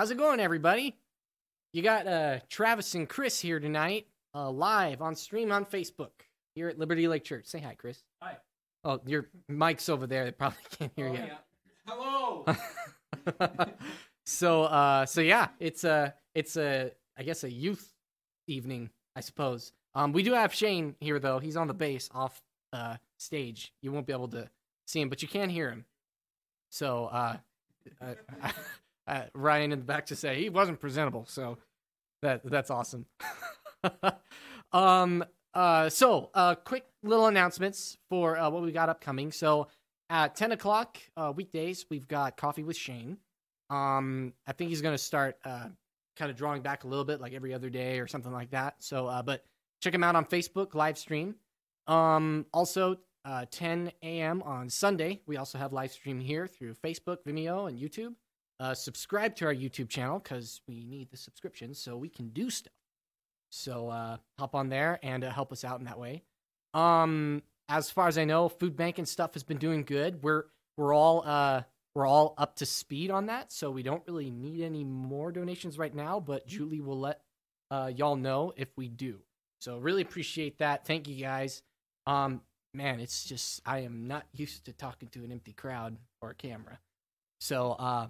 How's it going, everybody? You got uh, Travis and Chris here tonight, uh, live on stream on Facebook here at Liberty Lake Church. Say hi, Chris. Hi. Oh, your mic's over there. They probably can't hear Oh, you. yeah. Hello. so, uh, so yeah, it's a, it's a, I guess a youth evening, I suppose. Um, we do have Shane here though. He's on the bass off uh stage. You won't be able to see him, but you can hear him. So, uh, uh, uh Ryan in the back to say he wasn't presentable. So that that's awesome. um, uh, so uh, quick little announcements for uh, what we got upcoming. So at ten o'clock uh, weekdays, we've got coffee with Shane. Um, I think he's gonna start uh, kind of drawing back a little bit, like every other day or something like that. So, uh, but check him out on Facebook live stream. Um, also, uh, 10 a.m. on Sunday, we also have live stream here through Facebook, Vimeo, and YouTube. Uh, subscribe to our YouTube channel because we need the subscriptions so we can do stuff. So uh, hop on there and uh, help us out in that way. Um, as far as I know, food bank and stuff has been doing good. We're we're all uh we're all up to speed on that, so we don't really need any more donations right now. But Julie will let uh, y'all know if we do. So really appreciate that. Thank you guys. Um, man, it's just I am not used to talking to an empty crowd or a camera. So uh,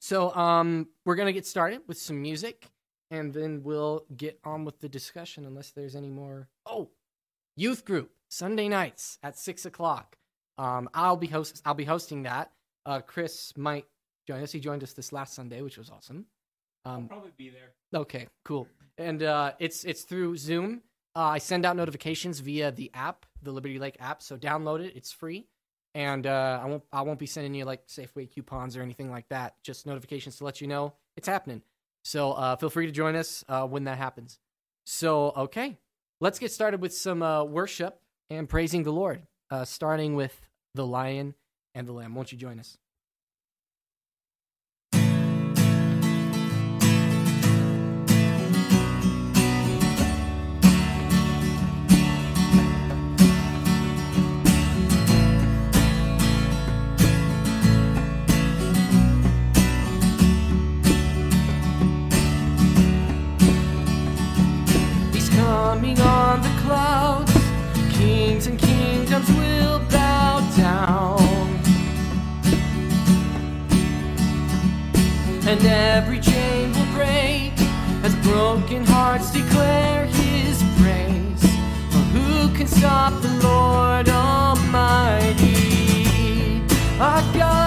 so um, we're gonna get started with some music, and then we'll get on with the discussion. Unless there's any more. Oh, youth group Sunday nights at six o'clock. Um, I'll be host. I'll be hosting that. Uh, Chris might join us. He joined us this last Sunday, which was awesome. I'll Um, probably be there. Okay, cool. And uh, it's it's through Zoom. Uh, I send out notifications via the app, the Liberty Lake app. So download it; it's free. And uh, I won't I won't be sending you like Safeway coupons or anything like that. Just notifications to let you know it's happening. So uh, feel free to join us uh, when that happens. So okay, let's get started with some uh, worship and praising the Lord. Uh, starting with the Lion and the Lamb. Won't you join us? And every chain will break as broken hearts declare his praise. For who can stop the Lord Almighty? Our God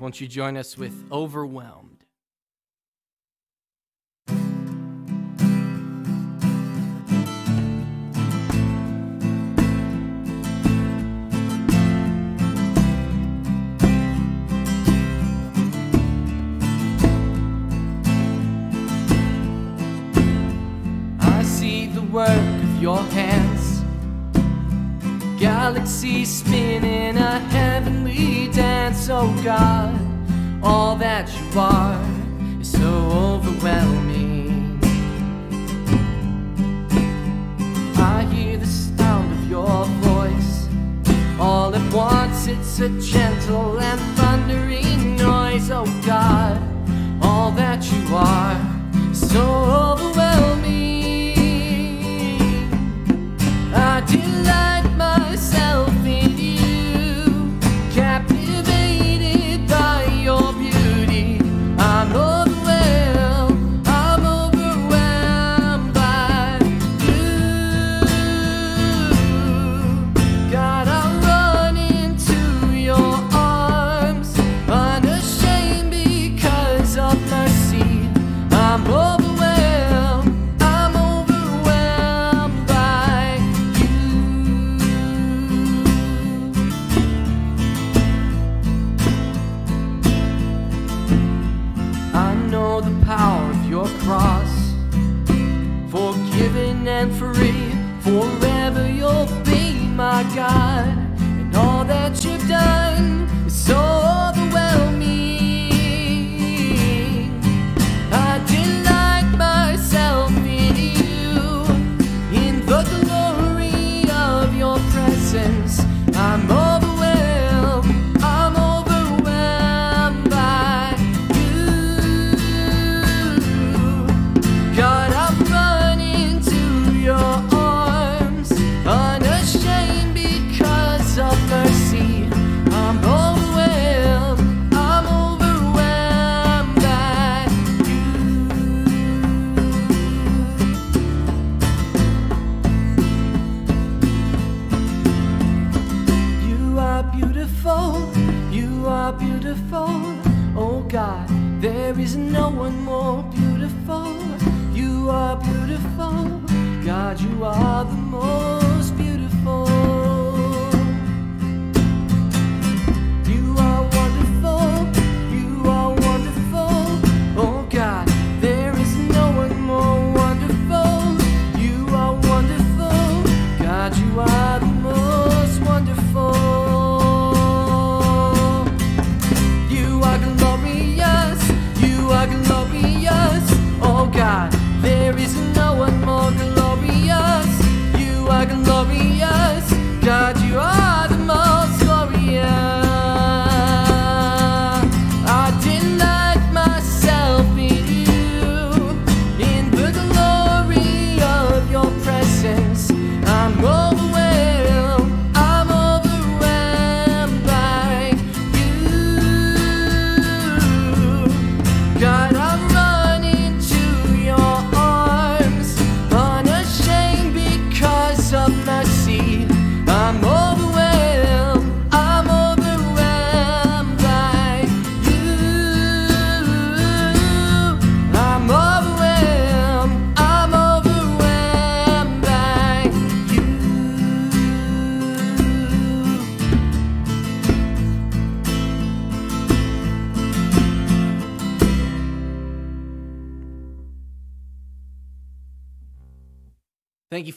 Won't you join us with Overwhelmed? work of your hands. Galaxies spin oh God, all that you are is so overwhelming. I hear the sound of your voice all at once, it's a gentle anthem.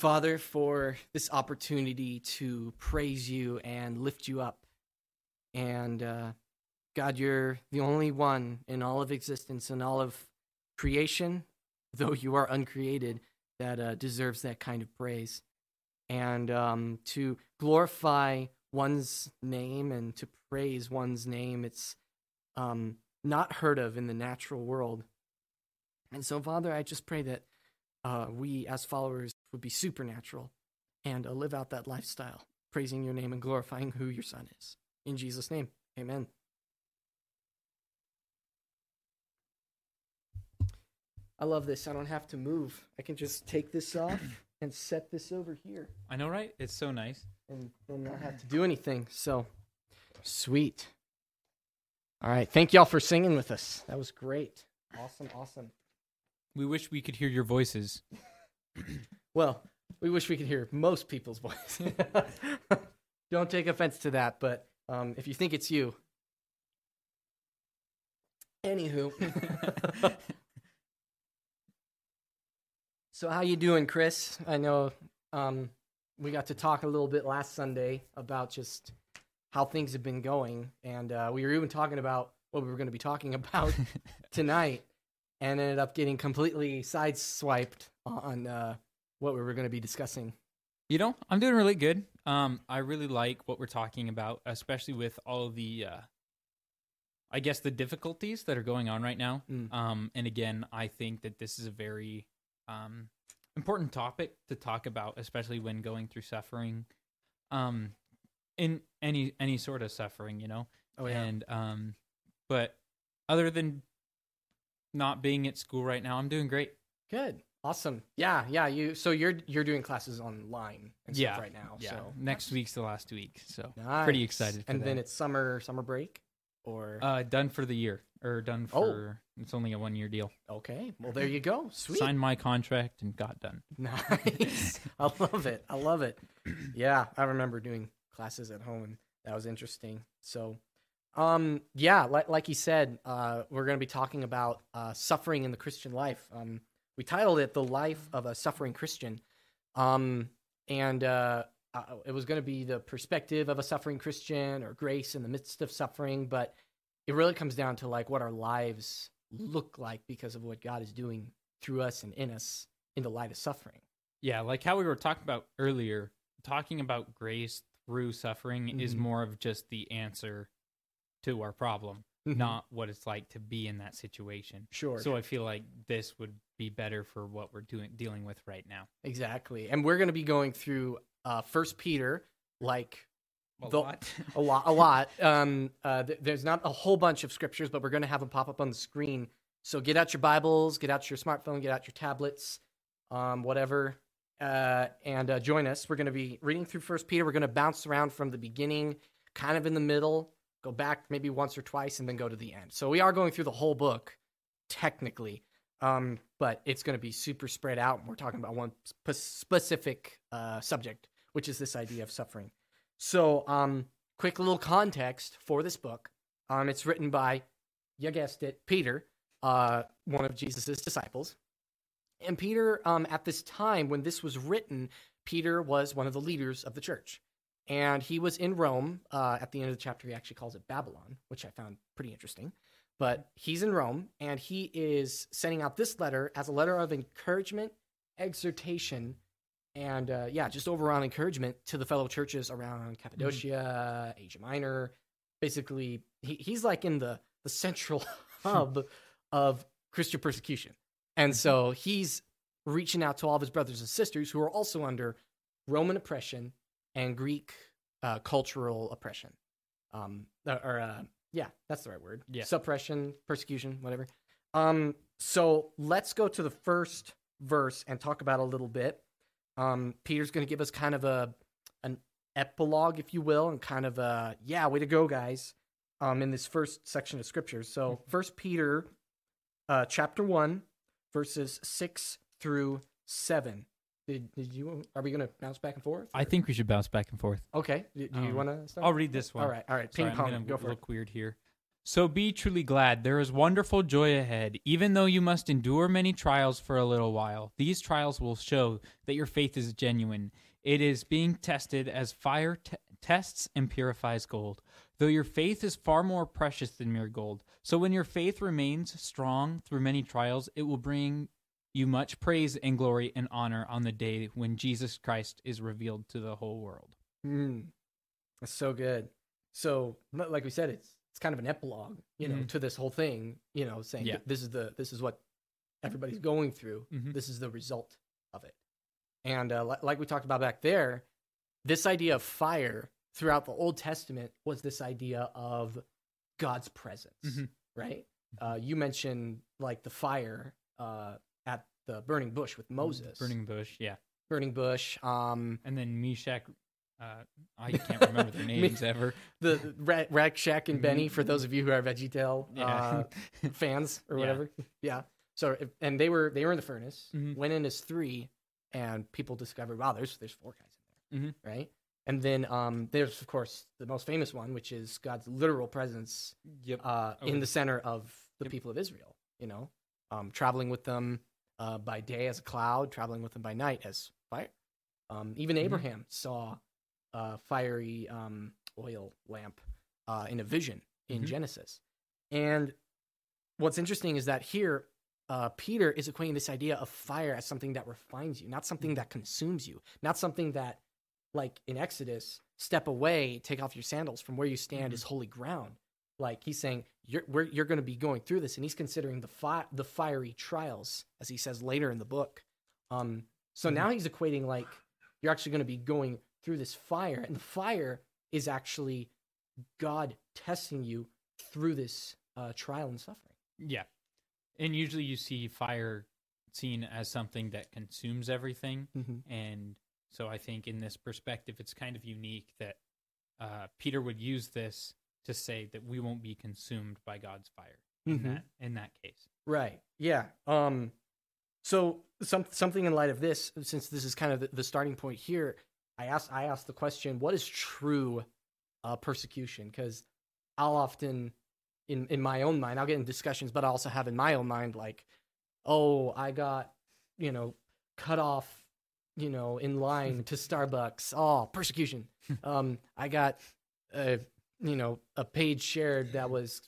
Father, for this opportunity to praise you and lift you up. And uh, God, you're the only one in all of existence and all of creation, though you are uncreated, that uh, deserves that kind of praise. And um, to glorify one's name and to praise one's name, it's um, not heard of in the natural world. And so, Father, I just pray that uh, we as followers would be supernatural and uh, live out that lifestyle, praising your name and glorifying who your Son is. In Jesus' name, amen. I love this. I don't have to move. I can just take this off and set this over here I know, right? It's so nice. and, and not have to do anything. So sweet. All right. Thank y'all for singing with us. That was great. Awesome. Awesome. We wish we could hear your voices. Well, we wish we could hear most people's voices. Don't take offense to that, but um, if you think it's you. Anywho. so how you doing, Chris? I know um, we got to talk a little bit last Sunday about just how things have been going, and uh, we were even talking about what we were going to be talking about tonight, and ended up getting completely sideswiped on uh, what we were going to be discussing. You know, I'm doing really good. Um, I really like what we're talking about, especially with all the, uh, I guess, the difficulties that are going on right now. Mm. Um, and again, I think that this is a very um, important topic to talk about, especially when going through suffering, um, in any any sort of suffering, you know. Oh yeah. And um, but other than not being at school right now, I'm doing great. good, awesome. Yeah, yeah. You so you're you're doing classes online and Yeah, stuff right now. Yeah, So next week's the last week, so nice. pretty excited. For And then it's summer summer break, or uh, done for the year or done for Oh. for. It's only a one year deal. okay. Well, there you go. Sweet. Signed my contract and got done. Nice. I love it. I love it. Yeah, I remember doing classes at home, and that was interesting. So, um, yeah, like like you said, uh, we're going to be talking about uh, suffering in the Christian life. Um, we titled it "The Life of a Suffering Christian," um, and uh, uh, it was going to be the perspective of a suffering Christian or grace in the midst of suffering. But it really comes down to like what our lives look like because of what God is doing through us and in us in the light of suffering. Yeah, like how we were talking about earlier, talking about grace through suffering is Mhm. more of just the answer to our problem, not what it's like to be in that situation. sure. So I feel like this would be better for what we're doing dealing with right now. Exactly. And we're going to be going through uh First Peter like A The- lot. a lot a lot. Um uh th- there's not a whole bunch of scriptures, but we're going to have them pop up on the screen. So get out your Bibles, get out your smartphone, get out your tablets, um whatever. Uh and uh, join us. We're going to be reading through First Peter. We're going to bounce around from the beginning, kind of in the middle, go back maybe once or twice and then go to the end. So we are going through the whole book technically. Um, but it's going to be super spread out. and We're talking about one spe- specific uh, subject, which is this idea of suffering. So, um, quick little context for this book. Um, it's written by, you guessed it, Peter, uh, one of Jesus' disciples. And Peter, um, at this time when this was written, Peter was one of the leaders of the church. And he was in Rome. Uh, at the end of the chapter, he actually calls it Babylon, which I found pretty interesting. But he's in Rome, and he is sending out this letter as a letter of encouragement, exhortation, and uh, yeah, just overall encouragement to the fellow churches around Cappadocia, Asia Minor. Basically, he, he's like in the the central hub of Christian persecution, and so he's reaching out to all of his brothers and sisters who are also under Roman oppression and Greek uh, cultural oppression, um, or- or uh, yeah, that's the right word. Yeah. suppression, persecution, whatever. Um, so let's go to the first verse and talk about a little bit. Um, Peter's going to give us kind of a an epilogue, if you will, and kind of a yeah, way to go, guys. Um, in this first section of scripture. So First Peter, uh, chapter one, verses six through seven. Did, did you? Are we going to bounce back and forth? I or- think we should bounce back and forth. Okay. Do, do you Um, want to start? I'll read this one. All right. All right. Ping Sorry, pong. I'm gonna Go for look it. weird here. So be truly glad. There is wonderful joy ahead. Even though you must endure many trials for a little while, these trials will show that your faith is genuine. It is being tested as fire t- tests and purifies gold. Though your faith is far more precious than mere gold. So when your faith remains strong through many trials, it will bring you much praise and glory and honor on the day when Jesus Christ is revealed to the whole world. Mm, that's so good. So, like we said, it's it's kind of an epilogue, you know, Mhm. to this whole thing. You know, saying Yeah. this is the this is what everybody's going through. Mhm. This is the result of it. And uh, li- like we talked about back there, this idea of fire throughout the Old Testament was this idea of God's presence, Mhm. right? Uh, you mentioned like the fire uh, at the burning bush with Moses, Burning bush, yeah. burning bush. Um, And then Meshach, uh, I can't remember their Me- names ever. the Ra- Rack Shack and Benny for Mhm. those of you who are VeggieTale Yeah. uh, fans or whatever. Yeah. So if, and they were they were in the furnace, Mhm. went in as three, and people discovered wow, there's there's four guys in there, Mhm. right? And then um, there's of course the most famous one, which is God's literal presence yep. uh, in the center of the Yep. people of Israel. You know, um, traveling with them uh, by day as a cloud, traveling with them by night as fire. Um, even Mhm. Abraham saw a fiery um, oil lamp uh, in a vision in Mhm. Genesis. And what's interesting is that here, uh, Peter is equating this idea of fire as something that refines you, not something that consumes you, not something that, like in Exodus, step away, take off your sandals from where you stand Mhm. is holy ground. Like he's saying, you're we're, you're going to be going through this, and he's considering the fi- the fiery trials, as he says later in the book. Um, so Mhm. now he's equating like you're actually going to be going through this fire, and the fire is actually God testing you through this uh, trial and suffering. Yeah. And usually you see fire seen as something that consumes everything. Mm-hmm. And so I think in this perspective, it's kind of unique that uh, Peter would use this to say that we won't be consumed by God's fire in Mhm. that in that case. Right. Yeah. Um so some something in light of this since this is kind of the, the starting point here, I asked I asked the question what is true uh persecution cuz I'll often in in my own mind I'll get in discussions but I also have in my own mind like oh, I got you know cut off you know in line to Starbucks. Oh, persecution. um I got a you know a page shared that was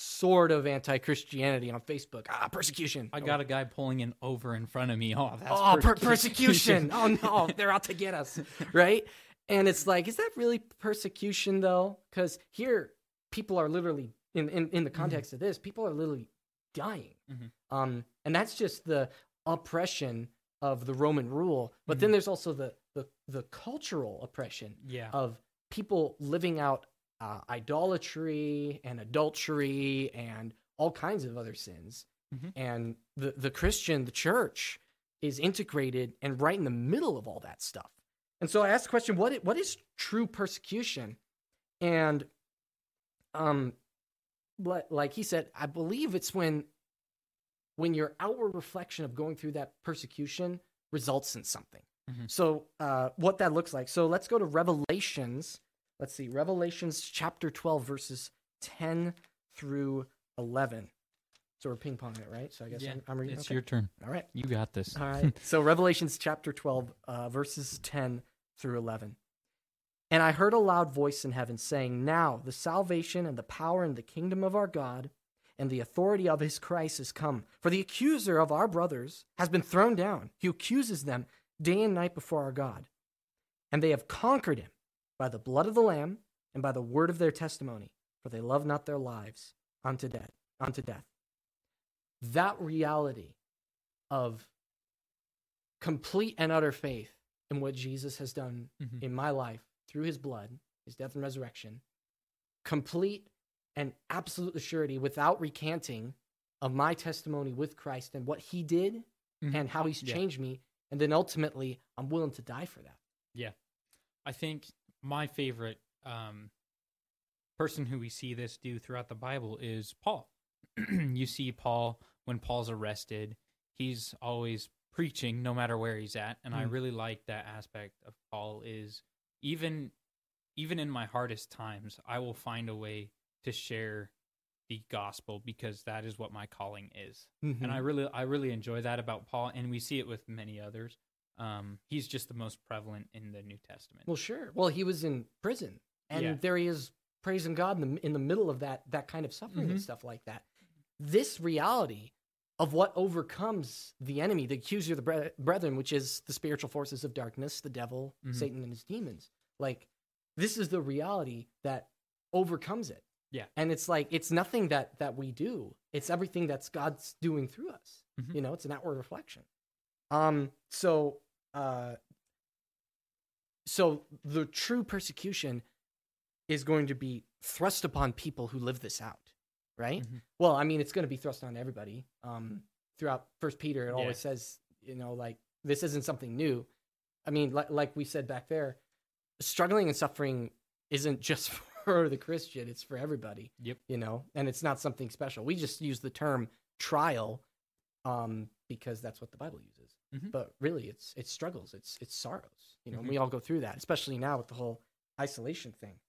sort of anti-Christianity on Facebook. Ah, persecution. I got a guy pulling in over in front of me. Oh, that's oh, per- persecution. oh no, they're out to get us, right? And it's like, is that really persecution though? Because here, people are literally in, in in the context of this, people are literally dying. Mhm. Um, and that's just the oppression of the Roman rule. But then there's also the the the cultural oppression yeah. of people living out uh, idolatry and adultery and all kinds of other sins. Mhm. And the, the Christian, the church, is integrated and right in the middle of all that stuff. And so I asked the question, what is, what is true persecution? And um, like he said, I believe it's when when your outward reflection of going through that persecution results in something. Mhm. So uh, what that looks like. So let's go to Revelations. Let's see, Revelations chapter 12, verses 10 through 11. So we're ping ponging it, right? So I guess Yeah, I'm, I'm reading. It's okay. your turn. All right. You got this. All right. so Revelations chapter 12, uh, verses 10 through 11. And I heard a loud voice in heaven saying, Now the salvation and the power and the kingdom of our God and the authority of his Christ is come. For the accuser of our brothers has been thrown down. He accuses them day and night before our God. And they have conquered him by the blood of the Lamb and by the word of their testimony, for they love not their lives unto death. Unto death. That reality of complete and utter faith in what Jesus has done Mhm. in my life through his blood, his death and resurrection, complete and absolute surety without recanting of my testimony with Christ and what he did Mhm. and how he's Yeah. changed me. And then ultimately, I'm willing to die for that. Yeah. I think my favorite um, person who we see this do throughout the Bible is Paul. you see Paul when Paul's arrested, he's always preaching no matter where he's at, and I Mm. really like that aspect of Paul. Is even even in my hardest times, I will find a way to share the gospel because that is what my calling is. Mhm. And I really I really enjoy that about Paul and we see it with many others. Um he's just the most prevalent in the New Testament. Well, sure. Well, he was in prison, and Yeah. there he is praising God in the in the middle of that that kind of suffering and Mhm. stuff like that. This reality of what overcomes the enemy, the accuser of the bre- brethren, which is the spiritual forces of darkness, the devil, Mhm. Satan, and his demons. Like this is the reality that overcomes it. Yeah. and it's like it's nothing that that we do. It's everything that's God's doing through us. Mhm. You know, it's an outward reflection. Um. So. Uh. So the true persecution is going to be thrust upon people who live this out, right? Mhm. Well, I mean, it's going to be thrust on everybody. Um, throughout First Peter, it Yeah. always says, you know, like this isn't something new. I mean, like like we said back there, struggling and suffering isn't just for the Christian; it's for everybody. Yep. You know, and it's not something special. We just use the term trial, um, because that's what the Bible uses. Mhm. But really, it's it's struggles, it's it's sorrows. You know, and Mhm. we all go through that, especially now with the whole isolation thing.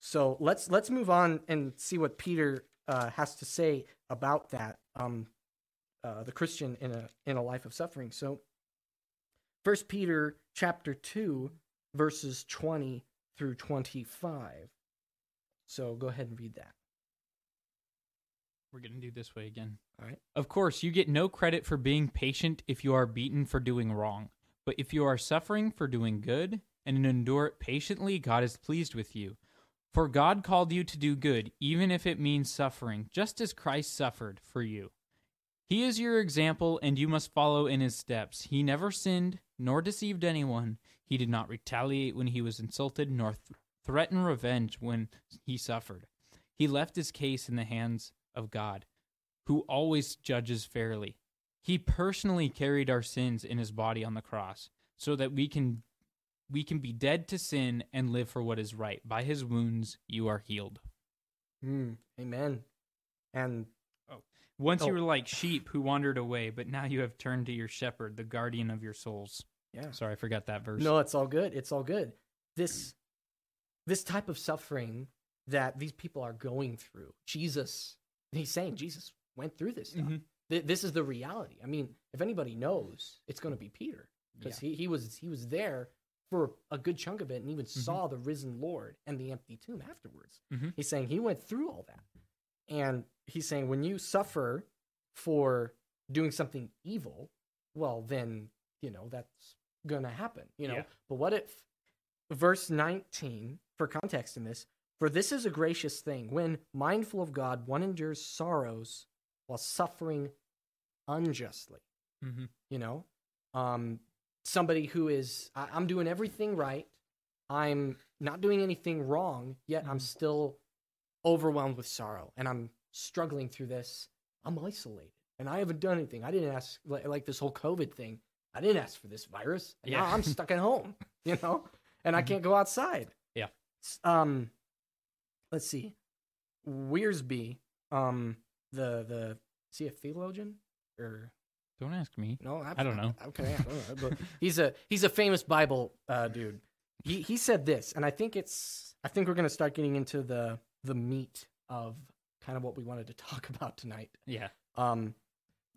So let's let's move on and see what Peter uh, has to say about that. Um, uh, the Christian in a in a life of suffering. So, First Peter chapter two, verses twenty through twenty five. So go ahead and read that. We're going to do this way again. All right. Of course, you get no credit for being patient if you are beaten for doing wrong. But if you are suffering for doing good and endure it patiently, God is pleased with you. For God called you to do good, even if it means suffering, just as Christ suffered for you. He is your example, and you must follow in his steps. He never sinned, nor deceived anyone. He did not retaliate when he was insulted, nor th- threaten revenge when he suffered. He left his case in the hands of God, who always judges fairly. He personally carried our sins in his body on the cross, so that we can we can be dead to sin and live for what is right. By his wounds you are healed. Mm, amen. And oh, Once you Oh. were like sheep who wandered away, but now you have turned to your shepherd, the guardian of your souls. yeah, Sorry, I forgot that verse. No, it's all good. It's all good. This this type of suffering that these people are going through, Jesus, he's saying Jesus went through this stuff. Mhm. Th- This is the reality. I mean, if anybody knows, it's going to be Peter because he, he was he was there for a good chunk of it and even saw the risen Lord and the empty tomb afterwards. Mhm. He's saying he went through all that, and he's saying when you suffer for doing something evil, well, then you know that's going to happen. You know, Yeah. but what if verse 19 for context in this for this is a gracious thing when mindful of god one endures sorrows while suffering unjustly Mhm. you know um somebody who is I, i'm doing everything right i'm not doing anything wrong yet i'm Mhm. still overwhelmed with sorrow and i'm struggling through this i'm isolated and i haven't done anything i didn't ask like, like this whole covid thing i didn't ask for this virus Yeah. i'm stuck at home you know and i Mhm. can't go outside Yeah. Um let's see Wiersbe, um the the is he a theologian or Don't ask me. no, I don't know. Okay, I don't know, but he's a he's a famous Bible uh, dude. He he said this, and I think it's I think we're gonna start getting into the the meat of kind of what we wanted to talk about tonight. Yeah, Um,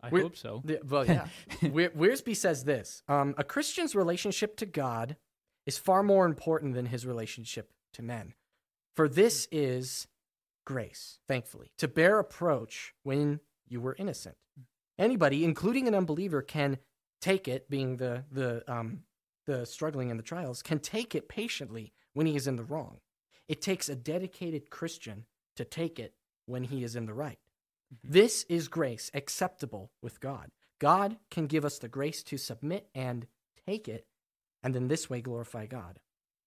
I hope so. the, well, yeah. Weir- Wiersbe says this: um, a Christian's relationship to God is far more important than his relationship to men, for this is grace. Thankfully, to bear approach when you were innocent. Anybody, including an unbeliever, can take it. Being the the um, the struggling in the trials, can take it patiently when he is in the wrong. It takes a dedicated Christian to take it when he is in the right. This is grace acceptable with God. God can give us the grace to submit and take it, and in this way glorify God.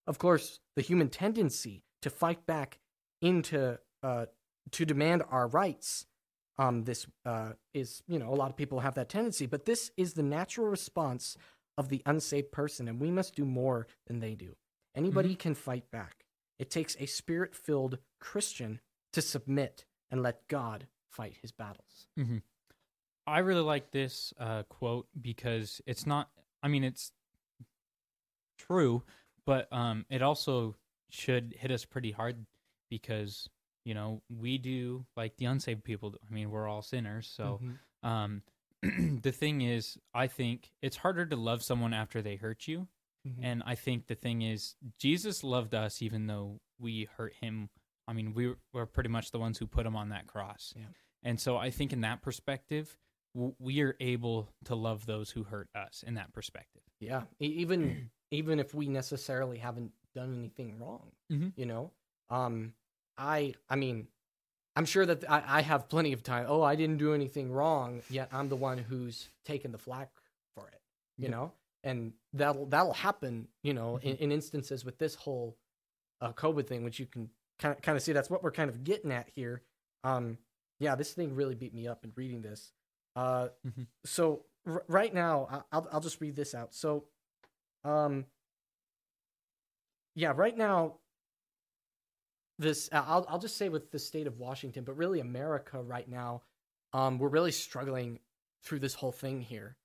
Of course, the human tendency to fight back into uh, to demand our rights. Um, this uh, is, you know, a lot of people have that tendency, but this is the natural response of the unsaved person, and we must do more than they do. Anybody can fight back. It takes a spirit filled Christian to submit and let God fight his battles. I really like this uh, quote because it's not. I mean, it's true, but um, it also should hit us pretty hard because you know, we do like the unsaved people. I mean, we're all sinners. So, Mhm. um, the thing is, I think it's harder to love someone after they hurt you. Mhm. And I think the thing is, Jesus loved us even though we hurt him. I mean, we were pretty much the ones who put him on that cross. Yeah. And so I think in that perspective, w- we are able to love those who hurt us in that perspective. Yeah, even even if we necessarily haven't done anything wrong, Mhm. you know, um, I I mean, I'm sure that I, I have plenty of time. Oh, I didn't do anything wrong, yet I'm the one who's taken the flack for it, you Yep. know, and that'll that'll happen, you know, in, in instances with this whole uh, COVID thing, which you can kind of kind of see. That's what we're kind of getting at here. Um, yeah, this thing really beat me up in reading this. Uh, Mhm. so r- right now, I- I'll I'll just read this out. So, um, yeah, right now, this I'll I'll just say with the state of Washington, but really America right now, um, we're really struggling through this whole thing here,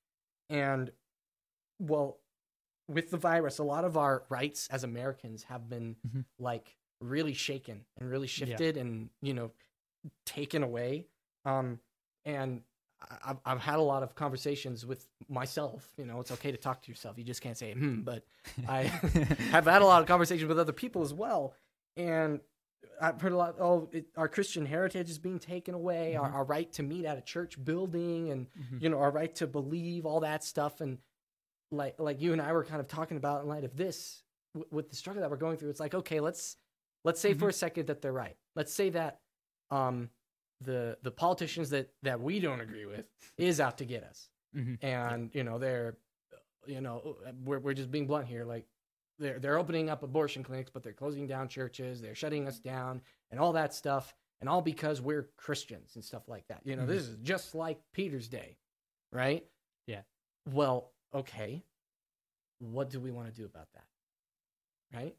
and well, with the virus, a lot of our rights as Americans have been Mhm. like really shaken and really shifted and you know taken away. Um, and I've I've had a lot of conversations with myself. You know, it's okay to talk to yourself. You just can't say hmm. But I have had a lot of conversations with other people as well, and I've heard a lot. Oh, it, our Christian heritage is being taken away. Our, Mhm. our right to meet at a church building, and Mhm. you know, our right to believe all that stuff, and like like you and I were kind of talking about in light of this w- with the struggle that we're going through. It's like okay, let's let's say for a second that they're right. Let's say that um the the politicians that that we don't agree with is out to get us. Mhm. and you know they're you know we're, we're just being blunt here. Like they're they're opening up abortion clinics but they're closing down churches. They're shutting us down and all that stuff. And all because we're christians and stuff like that. You know this is just like peter's day right? Yeah. well okay. What do we want to do about that? Right?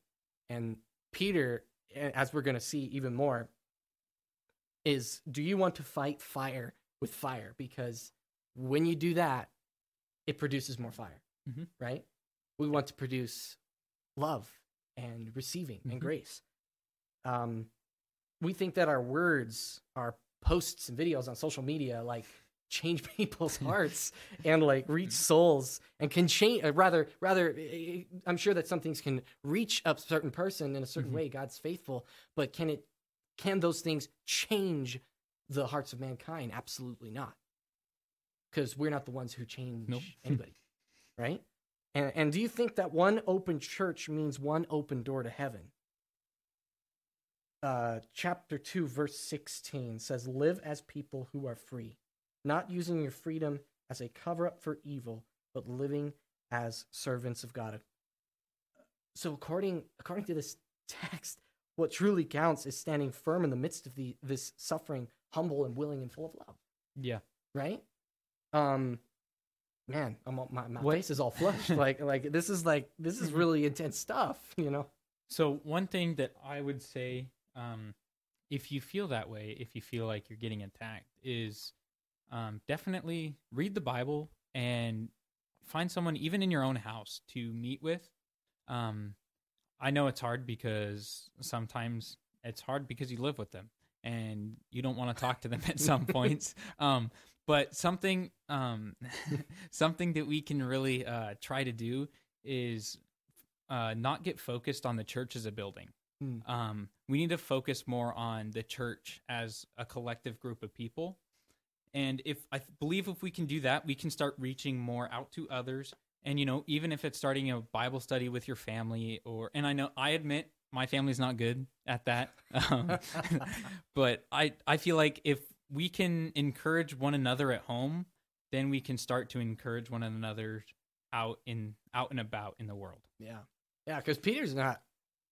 And peter as we're going to see even more is do you want to fight fire with fire? Because when you do that it produces more fire Mhm. right? We want to produce love and receiving Mhm. and grace. Um we think that our words our posts and videos on social media like change people's hearts and like reach souls and can change uh, rather rather eh, i'm sure that some things can reach a certain person in a certain Mhm. way. God's faithful. But can it can those things change the hearts of mankind? Absolutely not. Because we're not the ones who change Nope. anybody right? And, and do you think that one open church means one open door to heaven? Uh, chapter 2 verse 16 says live as people who are free not using your freedom as a cover up for evil but living as servants of god. So according according to this text what truly counts is standing firm in the midst of the this suffering humble and willing and full of love. Yeah. right? Um man I'm, all- my, my What- face is all flushed. Like like this is like this is really intense stuff you know? So one thing that I would say, um, if you feel that way, if you feel like you're getting attacked, is um, definitely read the Bible and find someone, even in your own house, to meet with. Um, I know it's hard because sometimes it's hard because you live with them and you don't want to talk to them at some points. Um, but something, um, something that we can really uh, try to do is uh, not get focused on the church as a building. Mm. Um, we need to focus more on the church as a collective group of people. And if I believe if we can do that, we can start reaching more out to others. And you know, even if it's starting a Bible study with your family, or and I know I admit my family's not good at that, um, but I I feel like if we can encourage one another at home, then we can start to encourage one another out in out and about in the world. Yeah, yeah, because Peter's not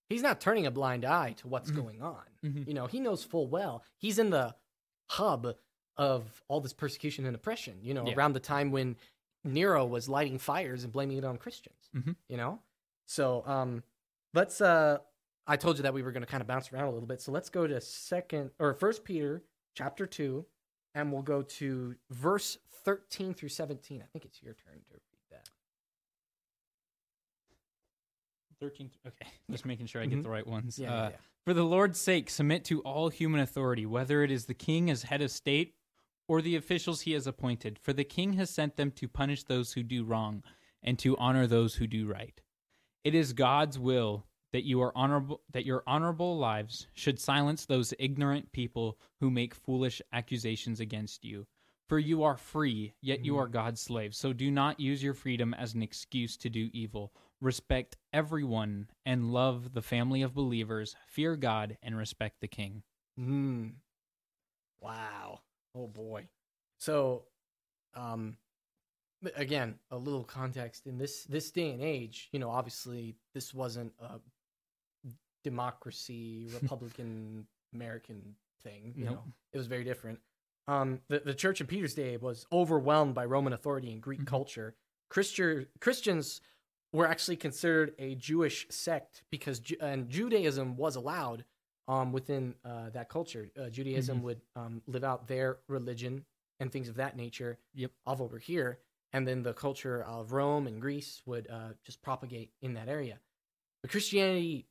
he's not turning a blind eye to what's Mhm. going on. Mhm. You know, he knows full well he's in the hub of all this persecution and oppression. You know, Yeah. around the time when Nero was lighting fires and blaming it on Christians. Mhm. You know, so um, let's. uh I told you that we were going to kind of bounce around a little bit, so let's go to second or First Peter chapter two, and we'll go to verse thirteen through seventeen. I think it's your turn to read that. 13. Okay, just making sure I get Mhm. the right ones. Yeah, Uh, yeah. For the Lord's sake, submit to all human authority, whether it is the king as head of state or the officials he has appointed. For the king has sent them to punish those who do wrong and to honor those who do right. It is God's will that you are honorable that your honorable lives should silence those ignorant people who make foolish accusations against you. For you are free, yet you are God's slave. So do not use your freedom as an excuse to do evil. Respect everyone and love the family of believers. Fear God and respect the king. Mm. Wow. Oh boy. So, um, again, a little context in this this day and age. You know, obviously, this wasn't a democracy, Republican American thing. You Nope. know, it was very different. Um, the the church in Peter's day was overwhelmed by Roman authority and Greek Mhm. culture. Christian Christians were actually considered a Jewish sect because and Judaism was allowed um, within uh, that culture. Uh, Judaism Mhm. would um, live out their religion and things of that nature Yep. of over here, and then the culture of Rome and Greece would uh, just propagate in that area. But Christianity,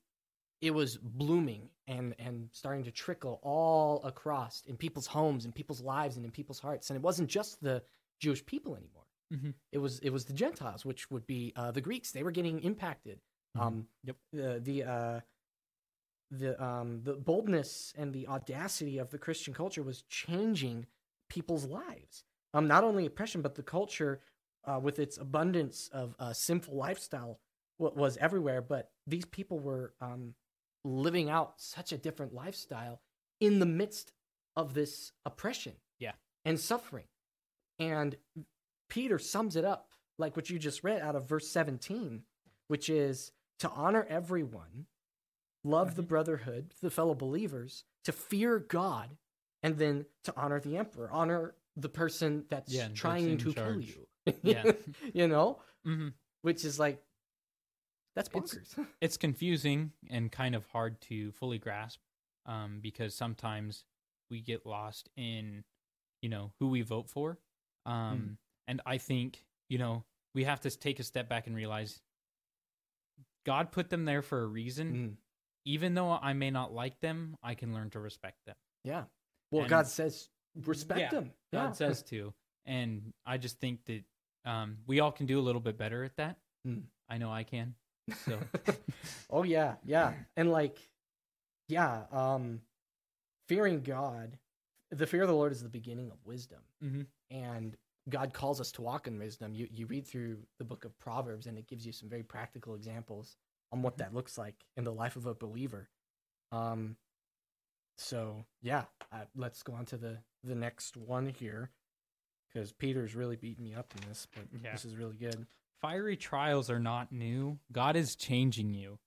it was blooming and and starting to trickle all across in people's homes, in people's lives, and in people's hearts. And it wasn't just the Jewish people anymore. Mhm. It was it was the Gentiles, which would be uh, the Greeks. They were getting impacted. Mhm. Um, Yep. The the uh, the um the boldness and the audacity of the Christian culture was changing people's lives. Um, not only oppression, but the culture uh, with its abundance of uh, sinful lifestyle was everywhere. But these people were um, living out such a different lifestyle in the midst of this oppression, Yeah. and suffering. And Peter sums it up like what you just read out of verse 17, which is to honor everyone, love the Mhm. brotherhood, the fellow believers, to fear God, and then to honor the emperor, honor the person that's Yeah, trying in to kill you. Yeah. you know, Mhm. which is like that's It's- bonkers. It's confusing and kind of hard to fully grasp um, because sometimes we get lost in, you know, who we vote for. Um, And I think, you know, we have to take a step back and realize God put them there for a reason. Mm, Even though I may not like them, I can learn to respect them. yeah. Well, And- God says respect Yeah, them. God says to. And I just think that um, we all can do a little bit better at that. Mm. I know I can. So, oh yeah, yeah. And like yeah, um fearing God, the fear of the Lord is the beginning of wisdom. Mhm. And God calls us to walk in wisdom. You you read through the book of Proverbs and it gives you some very practical examples on what that looks like in the life of a believer. Um so yeah, uh, let's go on to the the next one here because Peter's really beating me up in this, but Yeah. this is really good. fiery trials are not new. God is changing you.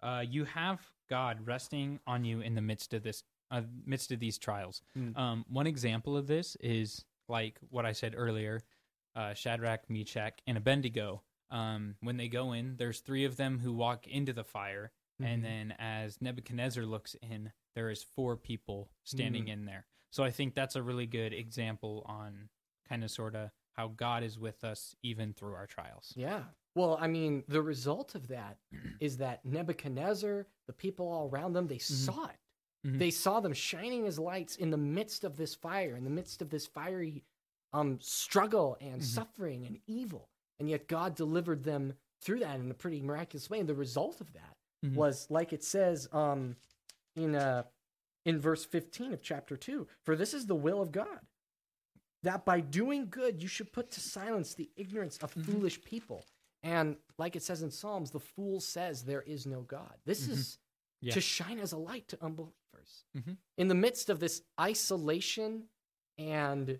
Uh, you have God resting on you in the midst of this, uh, midst of these trials. Mm. Um, one example of this is like what I said earlier: uh, Shadrach, Meshach, and Abednego. Um, when they go in, there's three of them who walk into the fire, Mhm. and then as Nebuchadnezzar looks in, there is four people standing Mm. in there. So I think that's a really good example on kind of sort of how God is with us even through our trials. Yeah. Well, I mean, the result of that is that Nebuchadnezzar, the people all around them, they saw it. Mhm. They saw them shining as lights in the midst of this fire, in the midst of this fiery um, struggle and Mhm. suffering and evil. And yet God delivered them through that in a pretty miraculous way. And the result of that Mhm. was, like it says um, in, uh, in verse 15 of chapter 2 For this is the will of God, that by doing good you should put to silence the ignorance of Mhm. foolish people. And like it says in Psalms, the fool says there is no God. This Mhm. is Yeah. to shine as a light to unbelievers. Mhm. In the midst of this isolation and,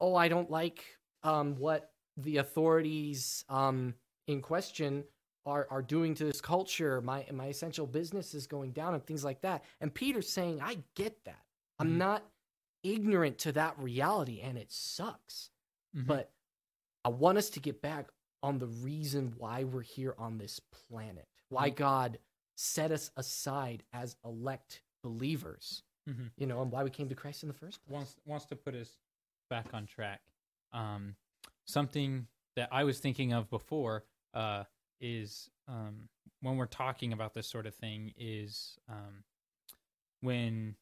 oh, I don't like um, what the authorities um, in question are, are doing to this culture. My, my essential business is going down and things like that. And Peter's saying, I get that. I'm Mhm. not ignorant to that reality and it sucks. Mhm. But I want us to get back on the reason why we're here on this planet, why Mhm. God set us aside as elect believers, Mhm. you know, and why we came to Christ in the first place. wants wants to put us back on track. Um, something that I was thinking of before uh, is um, when we're talking about this sort of thing is um, when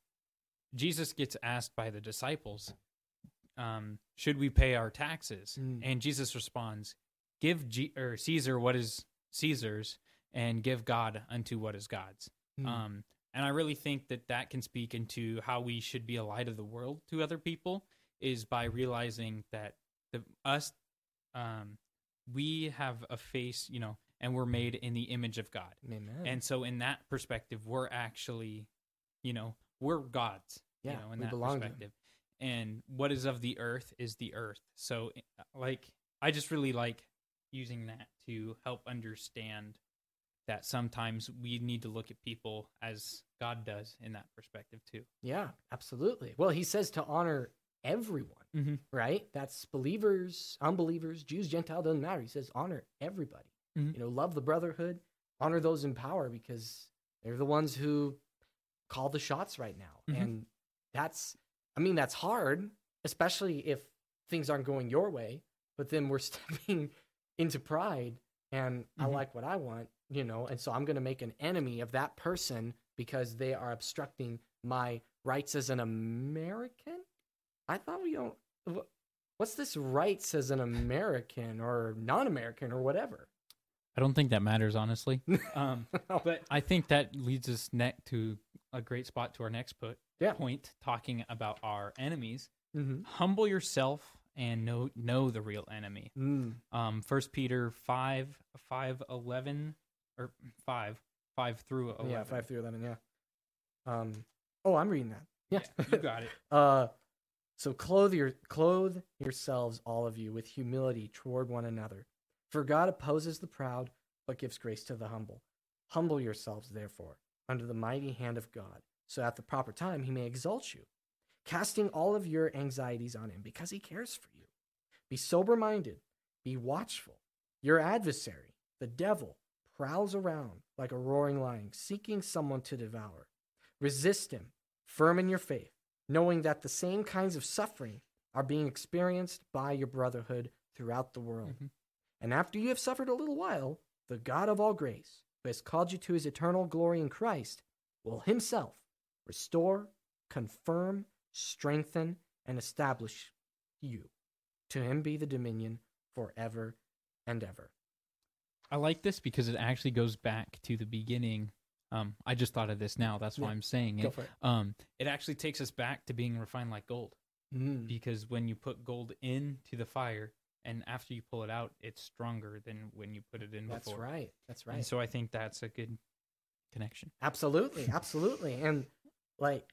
Jesus gets asked by the disciples, um, "Should we pay our taxes?" Mm. and Jesus responds, "Give G- or Caesar what is Caesar's, and give God unto what is God's." Mm. Um, and I really think that that can speak into how we should be a light of the world to other people is by realizing that the us, um, we have a face, you know, and we're made in the image of God. Amen. And so, in that perspective, we're actually, you know, we're gods. Yeah, you know, in we that belong perspective. And what is of the earth is the earth. So, uh, like, I just really like using that to help understand that sometimes we need to look at people as God does in that perspective too. yeah, absolutely. Well, he says to honor everyone, Mm-hmm. right? That's believers, unbelievers, Jews, Gentile, doesn't matter. He says honor everybody. Mhm. You know, love the brotherhood, honor those in power because they're the ones who call the shots right now. Mhm. And that's, I mean, that's hard, especially if things aren't going your way. But then we're stepping into pride, and I Mhm. like what I want, you know, and so I'm going to make an enemy of that person because they are obstructing my rights as an American. I thought we don't. What's this rights as an American or non-American or whatever? I don't think that matters honestly. Um, but I think that leads us ne- to a great spot to our next put Yeah. point talking about our enemies. mm-hmm. Humble yourself and know know the real enemy. mm. Um, First Peter five five eleven or five five through eleven. yeah, five through eleven. Yeah. Um. Oh, I'm reading that. Yeah, Yeah, you got it. uh, so clothe your clothe yourselves, all of you, with humility toward one another. For God opposes the proud, but gives grace to the humble. Humble yourselves, therefore, under the mighty hand of God, so at the proper time he may exalt you, casting all of your anxieties on him, because he cares for you. Be sober minded, be watchful. Your adversary, the devil, prowls around like a roaring lion, seeking someone to devour. Resist him, firm in your faith, knowing that the same kinds of suffering are being experienced by your brotherhood throughout the world. Mhm. And after you have suffered a little while, the God of all grace, who has called you to his eternal glory in Christ, will himself restore, confirm, strengthen, and establish you. To him be the dominion forever and ever. I like this because it actually goes back to the beginning. Um, I just thought of this now. That's why Yeah. I'm saying Go it. for it. Um, it actually takes us back to being refined like gold. Mm. because when you put gold into the fire and after you pull it out, it's stronger than when you put it in That's before. right. That's right. And so I think that's a good connection. Absolutely, absolutely. And like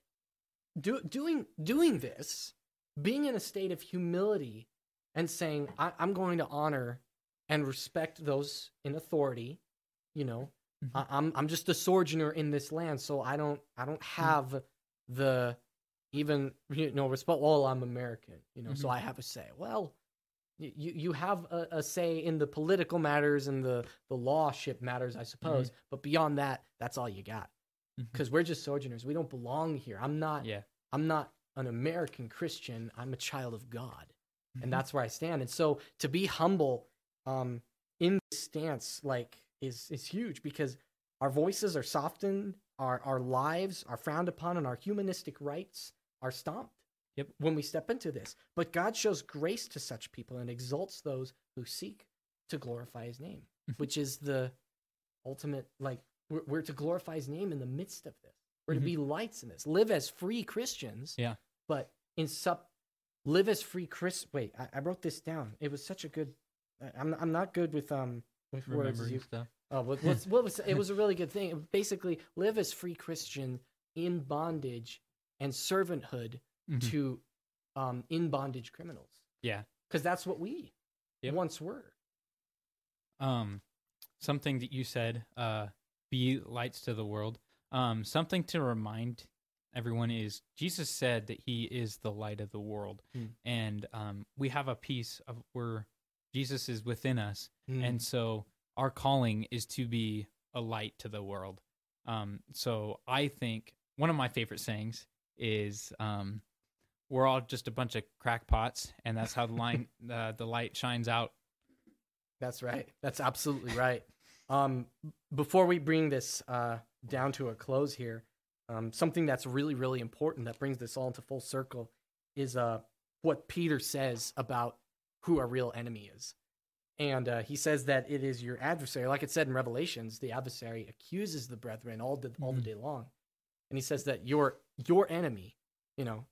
do, doing doing this, being in a state of humility and saying, I, I'm going to honor and respect those in authority, you know. Mhm. I, I'm I'm just a sojourner in this land, so I don't I don't have the even you know respect well I'm American, you know, so Mhm. I have a say. Well, you you have a, a say in the political matters and the the lawship matters, I suppose. But beyond that, that's all you got. Because we're just sojourners. We don't belong here. I'm not. Yeah. I'm not an American Christian. I'm a child of God, and that's where I stand. And so to be humble, um, in this stance, like is is huge because our voices are softened, our our lives are frowned upon, and our humanistic rights are stomped. Yep. When we step into this, but God shows grace to such people and exalts those who seek to glorify His name, Mhm. which is the ultimate. Like we're, we're to glorify His name in the midst of this. We're Mhm. to be lights in this. Live as free Christians. Yeah. But in sub, live as free Chris. Wait, I, I wrote this down. It was such a good. I'm I'm not good with um with words. You- stuff. Oh, what, what's, what was it? Was a really good thing. Basically, live as free Christian in bondage and servanthood Mhm. to um, in bondage criminals, Yeah. because that's what we Yep. once were. Um, something that you said, uh, be lights to the world. Um, something to remind everyone is Jesus said that he is the light of the world. Hmm. And um, we have a piece of where Jesus is within us. Mm. and so our calling is to be a light to the world um, so i think one of my favorite sayings is um, we're all just a bunch of crackpots and that's how the line uh, the light shines out that's right. That's absolutely right. Um, before we bring this uh, down to a close here, um, something that's really, really important that brings this all into full circle is uh, what Peter says about who our real enemy is. And uh, he says that it is your adversary. Like it said in Revelations, the adversary accuses the brethren all the, all the Mhm. day long. And he says that your your enemy, you know,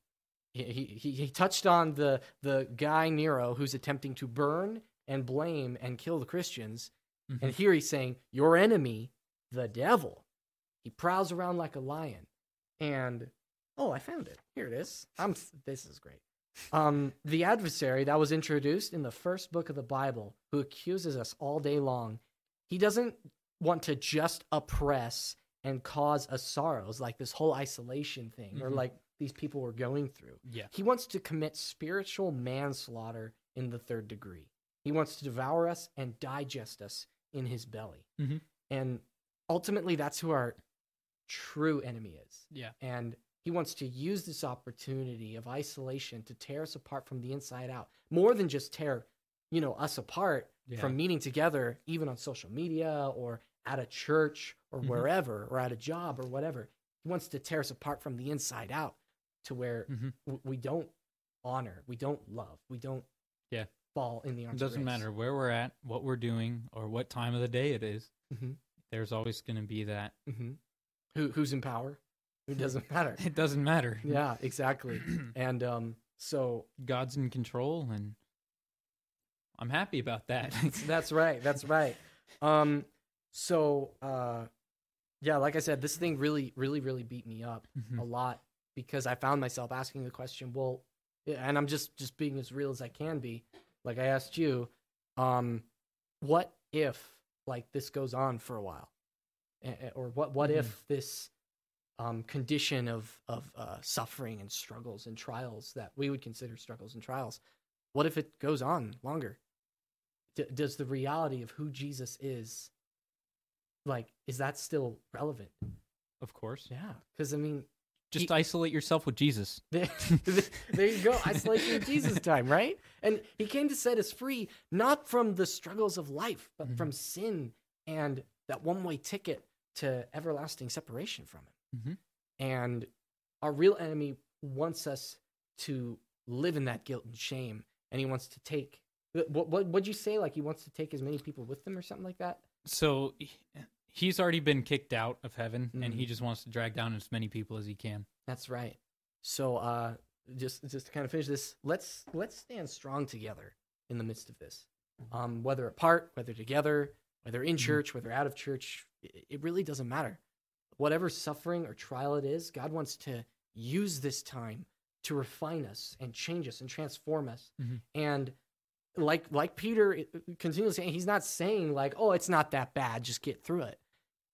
he, he, he touched on the, the guy Nero who's attempting to burn and blame and kill the Christians. Mhm. And here he's saying, Your enemy, the devil, he prowls around like a lion. And oh, I found it. Here it is. I'm this is great. Um, the adversary that was introduced in the first book of the Bible, who accuses us all day long, he doesn't want to just oppress and cause us sorrows like this whole isolation thing or Mhm. like these people were going through. Yeah. He wants to commit spiritual manslaughter in the third degree. He wants to devour us and digest us in his belly. Mhm. And ultimately, that's who our true enemy is. Yeah. And he wants to use this opportunity of isolation to tear us apart from the inside out, more than just tear, you know, us apart Yeah. from meeting together, even on social media or at a church or Mhm. wherever or at a job or whatever. He wants to tear us apart from the inside out to where Mhm. w- we don't honor, we don't love, we don't Yeah. fall in the It arms. of doesn't matter where we're at, what we're doing, or what time of the day it is. Mhm. There's always going to be that. hmm Who who's in power? It doesn't matter. It doesn't matter. yeah, exactly. And um, so God's in control, and I'm happy about that. that's right. That's right. Um, so uh, yeah, like I said, this thing really, really, really beat me up Mhm. a lot because I found myself asking the question, well, and I'm just just being as real as I can be. Like I asked you, um, what if like this goes on for a while, or what what Mhm. if this um, condition of of uh, suffering and struggles and trials that we would consider struggles and trials, what if it goes on longer? D- does the reality of who Jesus is, like, is that still relevant? of course. Yeah, because I mean, Just He- isolate yourself with Jesus. there, there you go. Isolation of Jesus time, right? And he came to set us free, not from the struggles of life, but Mhm. from sin and that one way ticket to everlasting separation from him. Mhm. And our real enemy wants us to live in that guilt and shame. And he wants to take, what, what, what'd you say? Like he wants to take as many people with him or something like that? So he's already been kicked out of heaven, and he Mhm. just wants to drag down as many people as he can. That's right. So uh just just to kind of finish this, let's let's stand strong together in the midst of this. Um whether apart, whether together, whether in Mhm. church, whether out of church, it, it really doesn't matter. Whatever suffering or trial it is, God wants to use this time to refine us and change us and transform us. Mhm. And like like Peter continues saying, he's not saying like, "Oh, it's not that bad, just get through it."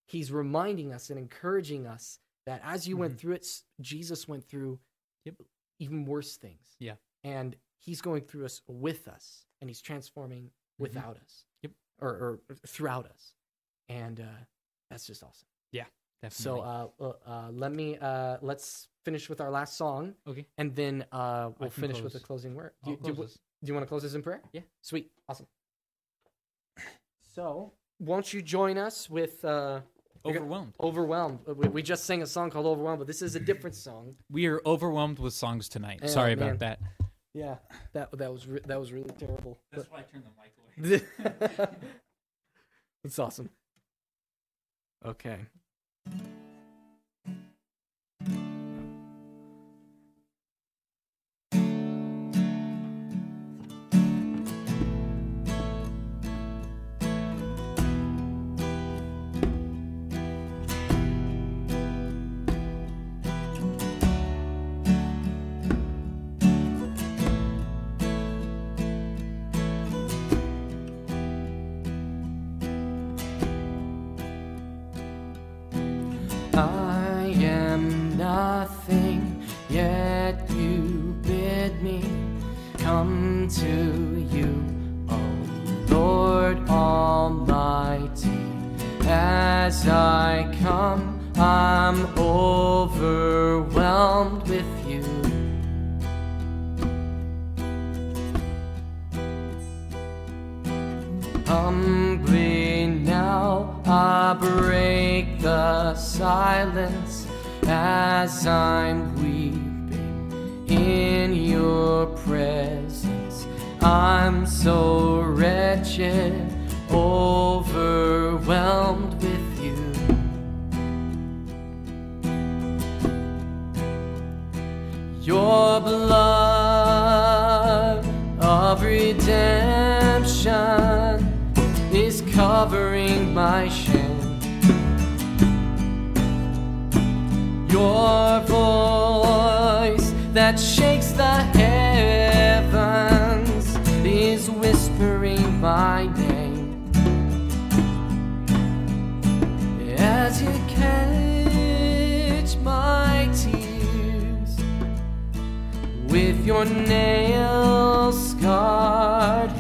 He's reminding us and encouraging us that as you went Mhm. through it, Jesus went through Yep. even worse things. Yeah. And he's going through us with us and he's transforming without us. Yep. Or, or throughout us. And uh, that's just awesome. Definitely. So uh, uh, let me uh, let's finish with our last song okay. and then uh, we'll finish with the closing word. Do, do, this. do you want to close this in prayer? Yeah. Sweet. Awesome. So, won't you join us with uh, Overwhelmed. Overwhelmed? We, we just sang a song called Overwhelmed, but this is a different song. We are overwhelmed with songs tonight. Sorry man. about that. Yeah, that that was re- that was really terrible. but- why I turned the mic away. That's awesome. Okay. I Your blood of redemption is covering my shame. Your nail scarred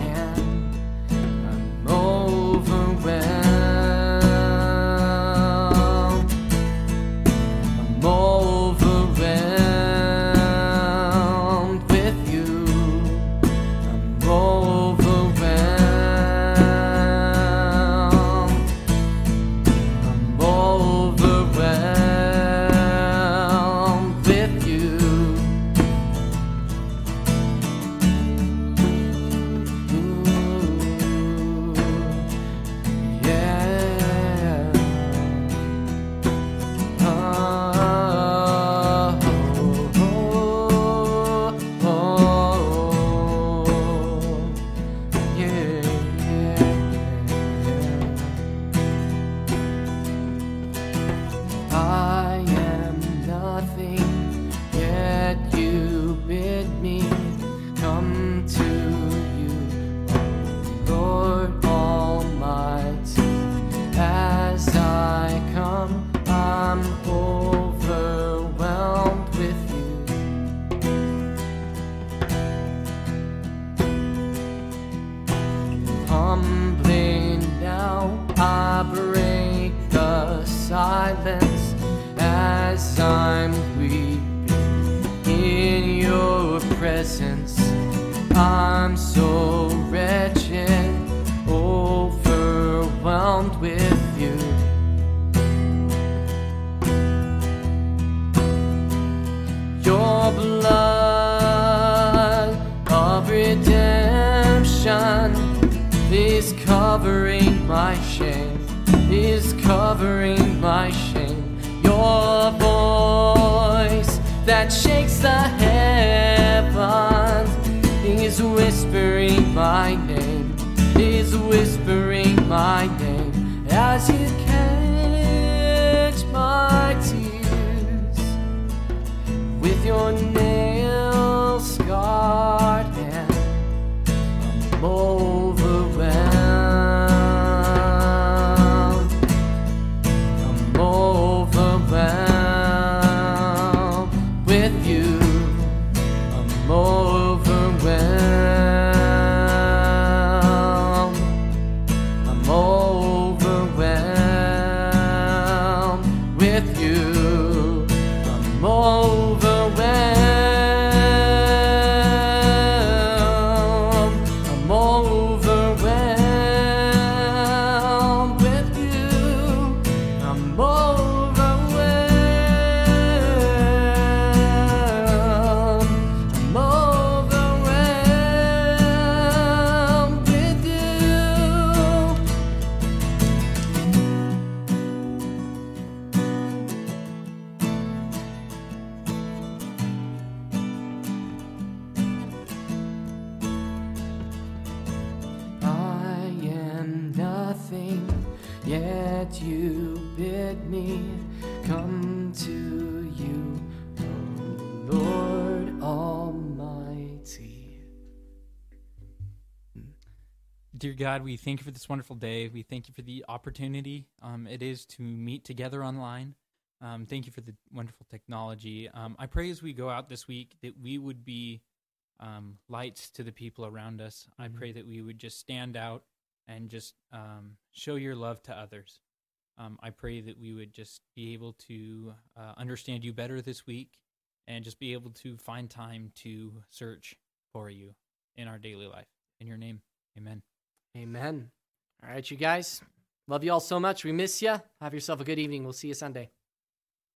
God, we thank you for this wonderful day. We thank you for the opportunity um, it is to meet together online. Um, thank you for the wonderful technology. Um, I pray as we go out this week that we would be um, lights to the people around us. I Mhm. pray that we would just stand out and just um, show your love to others. Um, I pray that we would just be able to uh, understand you better this week and just be able to find time to search for you in our daily life. In your name, amen. Amen. All right, you guys. Love you all so much. We miss you. Have yourself a good evening. We'll see you Sunday.